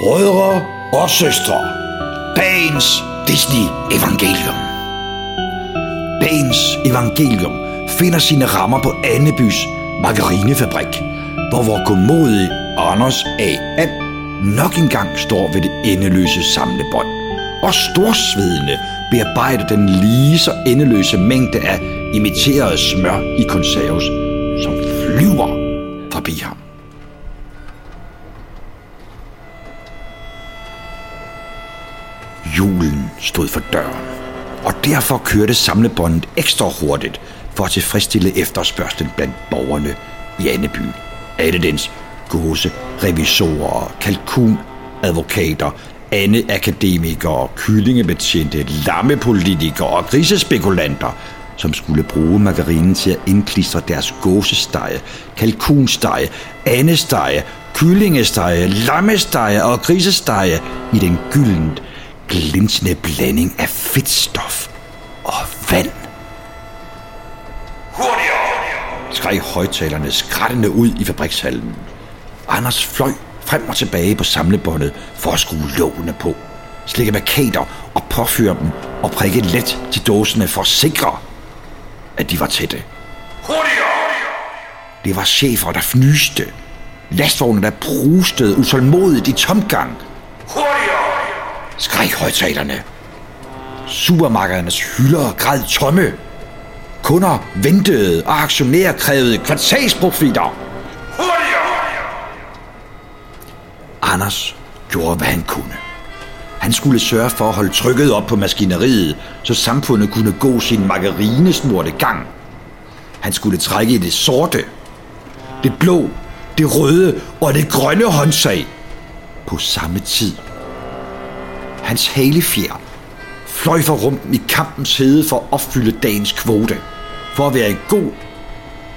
Brødre og søstre, dagens Disney-evangelium. Dagens evangelium finder sine rammer på Annebys margarinefabrik, hvor vor godmodige Anders A. And nok engang står ved det endeløse samlebånd og storsvedende bearbejder den lige så endeløse mængde af imiteret smør i konserves, som flyver forbi ham. Julen stod for døren, og derfor kørte samlebåndet ekstra hurtigt for at tilfredsstille efterspørgselen blandt borgerne i Anneby. Alle dens gåse, revisorer, kalkun, advokater, ande akademikere, kyllingebetjente, lammepolitikere og grisespekulanter, som skulle bruge margarinen til at indklistre deres gåsestege, kalkunstege, andesteje, kyllingestege, lammestege og grisestege i den gyldent glinsende blanding af fedtstof og vand. Hurtigere! skreg højtalerne skrættende ud i fabrikshallen. Anders fløj frem og tilbage på samlebåndet for at skrue lågene på, slikke markader og påføre dem og prikke let til dåsene for at sikre, at de var tætte. Hurtigere! Det var chefer, der fnyste. Lastvogne, der brustede utålmodigt i tomgang. Hurtigere! skreg højtalerne. Supermarkedernes hylder græd tomme. Kunder ventede, og aktionærer krævede kvartalsprofitter. Anders gjorde, hvad han kunne. Han skulle sørge for at holde trykket op på maskineriet, så samfundet kunne gå sin margarinesmurte gang. Han skulle trække i det sorte, det blå, det røde og det grønne håndsag på samme tid. Hans halefjer fløj for rumpen i kampens hede for at opfylde dagens kvote. For at være en god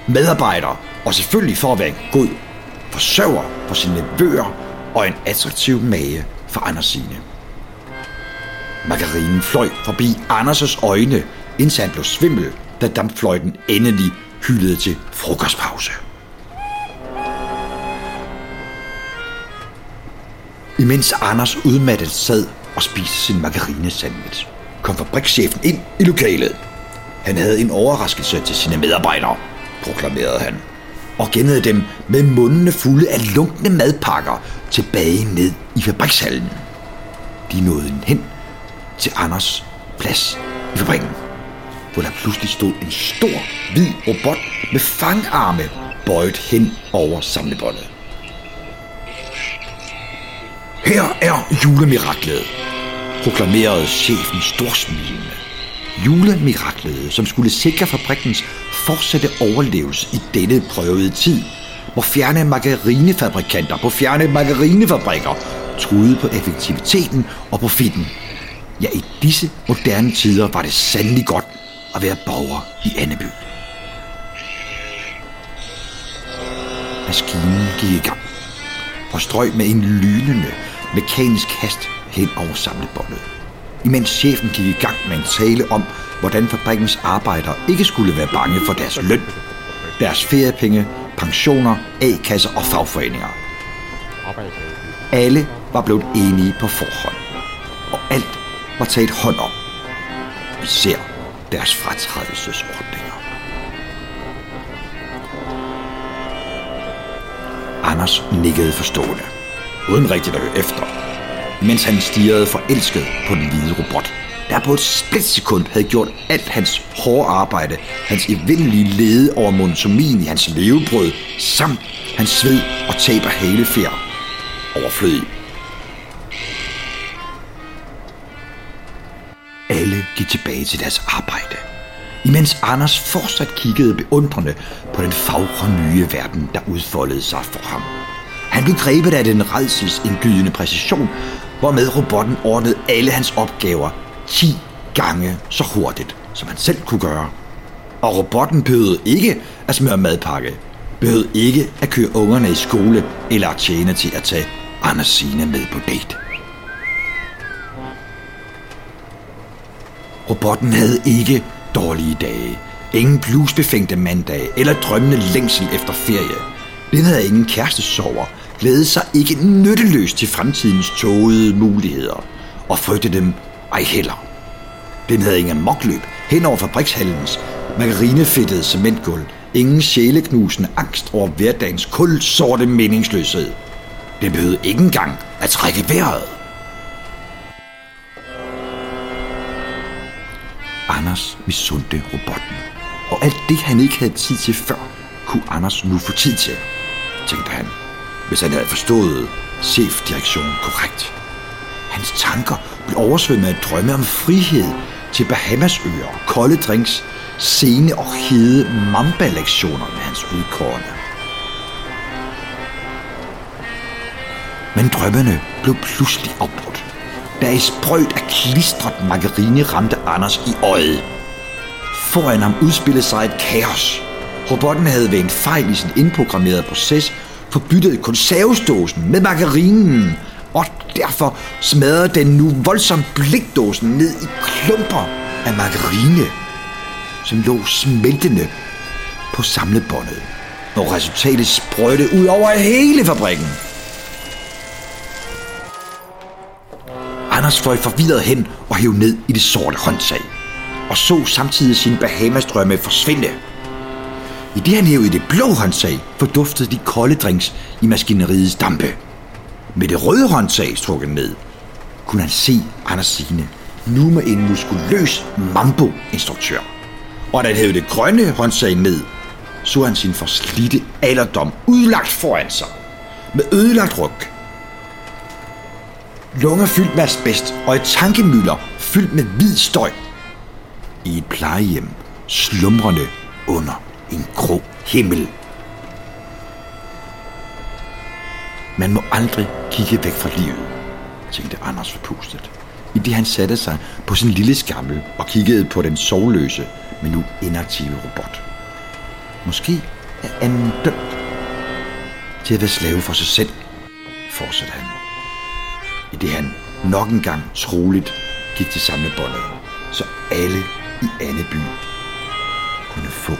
medarbejder, og selvfølgelig for at være en god forsørger for sine nevøer og en attraktiv mage for Andersine. Margarinen fløj forbi Anders' øjne, indtil han blev svimmel, da dampfløjten endelig hyldede til frokostpause. Imens Anders udmattet sad og spiste sin margarinesandwich, kom fabrikschefen ind i lokalet. Han havde en overraskelse til sine medarbejdere, proklamerede han, og gennede dem med mundene fulde af lunkne madpakker tilbage ned i fabrikshallen. De nåede hen til Anders plads i fabrikken, hvor der pludselig stod en stor, hvid robot med fangarme bøjet hen over samlebåndet. Her er julemiraklet, proklamerede chefen storsmilende. Julemiraklet, som skulle sikre fabrikkens fortsatte overlevelse i denne prøvede tid, hvor fjerne margarinefabrikanter på fjerne margarinefabrikker truede på effektiviteten og profitten. Ja, i disse moderne tider var det sandelig godt at være borger i Anneby. Maskinen gik i gang og strøg med en lynende mekanisk hast hen over samlebåndet. Imens chefen gik i gang med en tale om, hvordan fabrikkens arbejdere ikke skulle være bange for deres løn, deres feriepenge, pensioner, A-kasser og fagforeninger. Alle var blevet enige på forhånd, og alt var taget hånd om. Især deres fratrædelsesordninger. Anders nikkede forstående, uden rigtigt at høre efter, mens han stirrede forelsket på den hvide robot, der på et splitsekund havde gjort alt hans hårde arbejde, hans evindelige lede over monotomien i hans levebrød, samt hans sved og tab af halefjer overflødig. Alle gik tilbage til deres arbejde, imens Anders fortsat kiggede beundrende på den fagre nye verden, der udfoldede sig for ham. Han blev grebet af den redselsindgydende præcision, hvormed robotten ordnede alle hans opgaver 10 gange så hurtigt, som han selv kunne gøre. Og robotten behøvede ikke at smøre madpakke, behøvede ikke at køre ungerne i skole eller at tjene til at tage Anders Signe med på date. Robotten havde ikke dårlige dage, ingen bluesbefængte mandag eller drømmende længsel efter ferie. Den havde ingen kærestesover, glæde sig ikke nytteløst til fremtidens tågede muligheder, og frygte dem ej heller. Den havde ingen mokløb hen over fabrikshallens margarinefættede cementgulv, ingen sjæleknusende angst over hverdagens kulsorte meningsløshed. Den behøvede ikke engang at trække vejret. Anders misundte robotten, og alt det han ikke havde tid til før, kunne Anders nu få tid til, tænkte han, hvis han havde forstået chefdirektionen korrekt. Hans tanker blev oversvømmet af drømme om frihed til Bahamasøer, kolde drinks, sene og hede mamba-lektioner med hans udkårende. Men drømmene blev pludselig opbrudt, da et sprøjt af klistret margarine ramte Anders i øjet. Foran ham udspillede sig et kaos. Robotten havde ved en fejl i sin indprogrammerede proces forbyttet konservesdåsen med margarinen, og derfor smadrede den nu voldsomt blikdåsen ned i klumper af margarine, som lå smeltende på samlebåndet, og resultatet sprøjte ud over hele fabrikken. Anders fløj forvirret hen og hæv ned i det sorte håndtag, og så samtidig sin Bahamas-drømme forsvinde. I det han hævede i det blå håndtag, forduftede de kolde drinks i maskineriets dampe. Med det røde håndtag trukket ned, kunne han se Anders Signe nu med en muskuløs mambo-instruktør. Og da han hævede det grønne håndtag ned, så han sin forslidte alderdom udlagt foran sig. Med ødelagt ryg. Lunger fyldt med asbest og et tankemøller fyldt med hvid støj. I et plejehjem slumrende under en grå himmel. Man må aldrig kigge væk fra livet, tænkte Anders forpustet, i det han satte sig på sin lille skammel og kiggede på den sovløse, men nu inaktive robot. Måske er anden dømt til at være slave for sig selv, fortsatte han. I det han nok engang troligt gik til samlebåndet, så alle i Anneby kunne få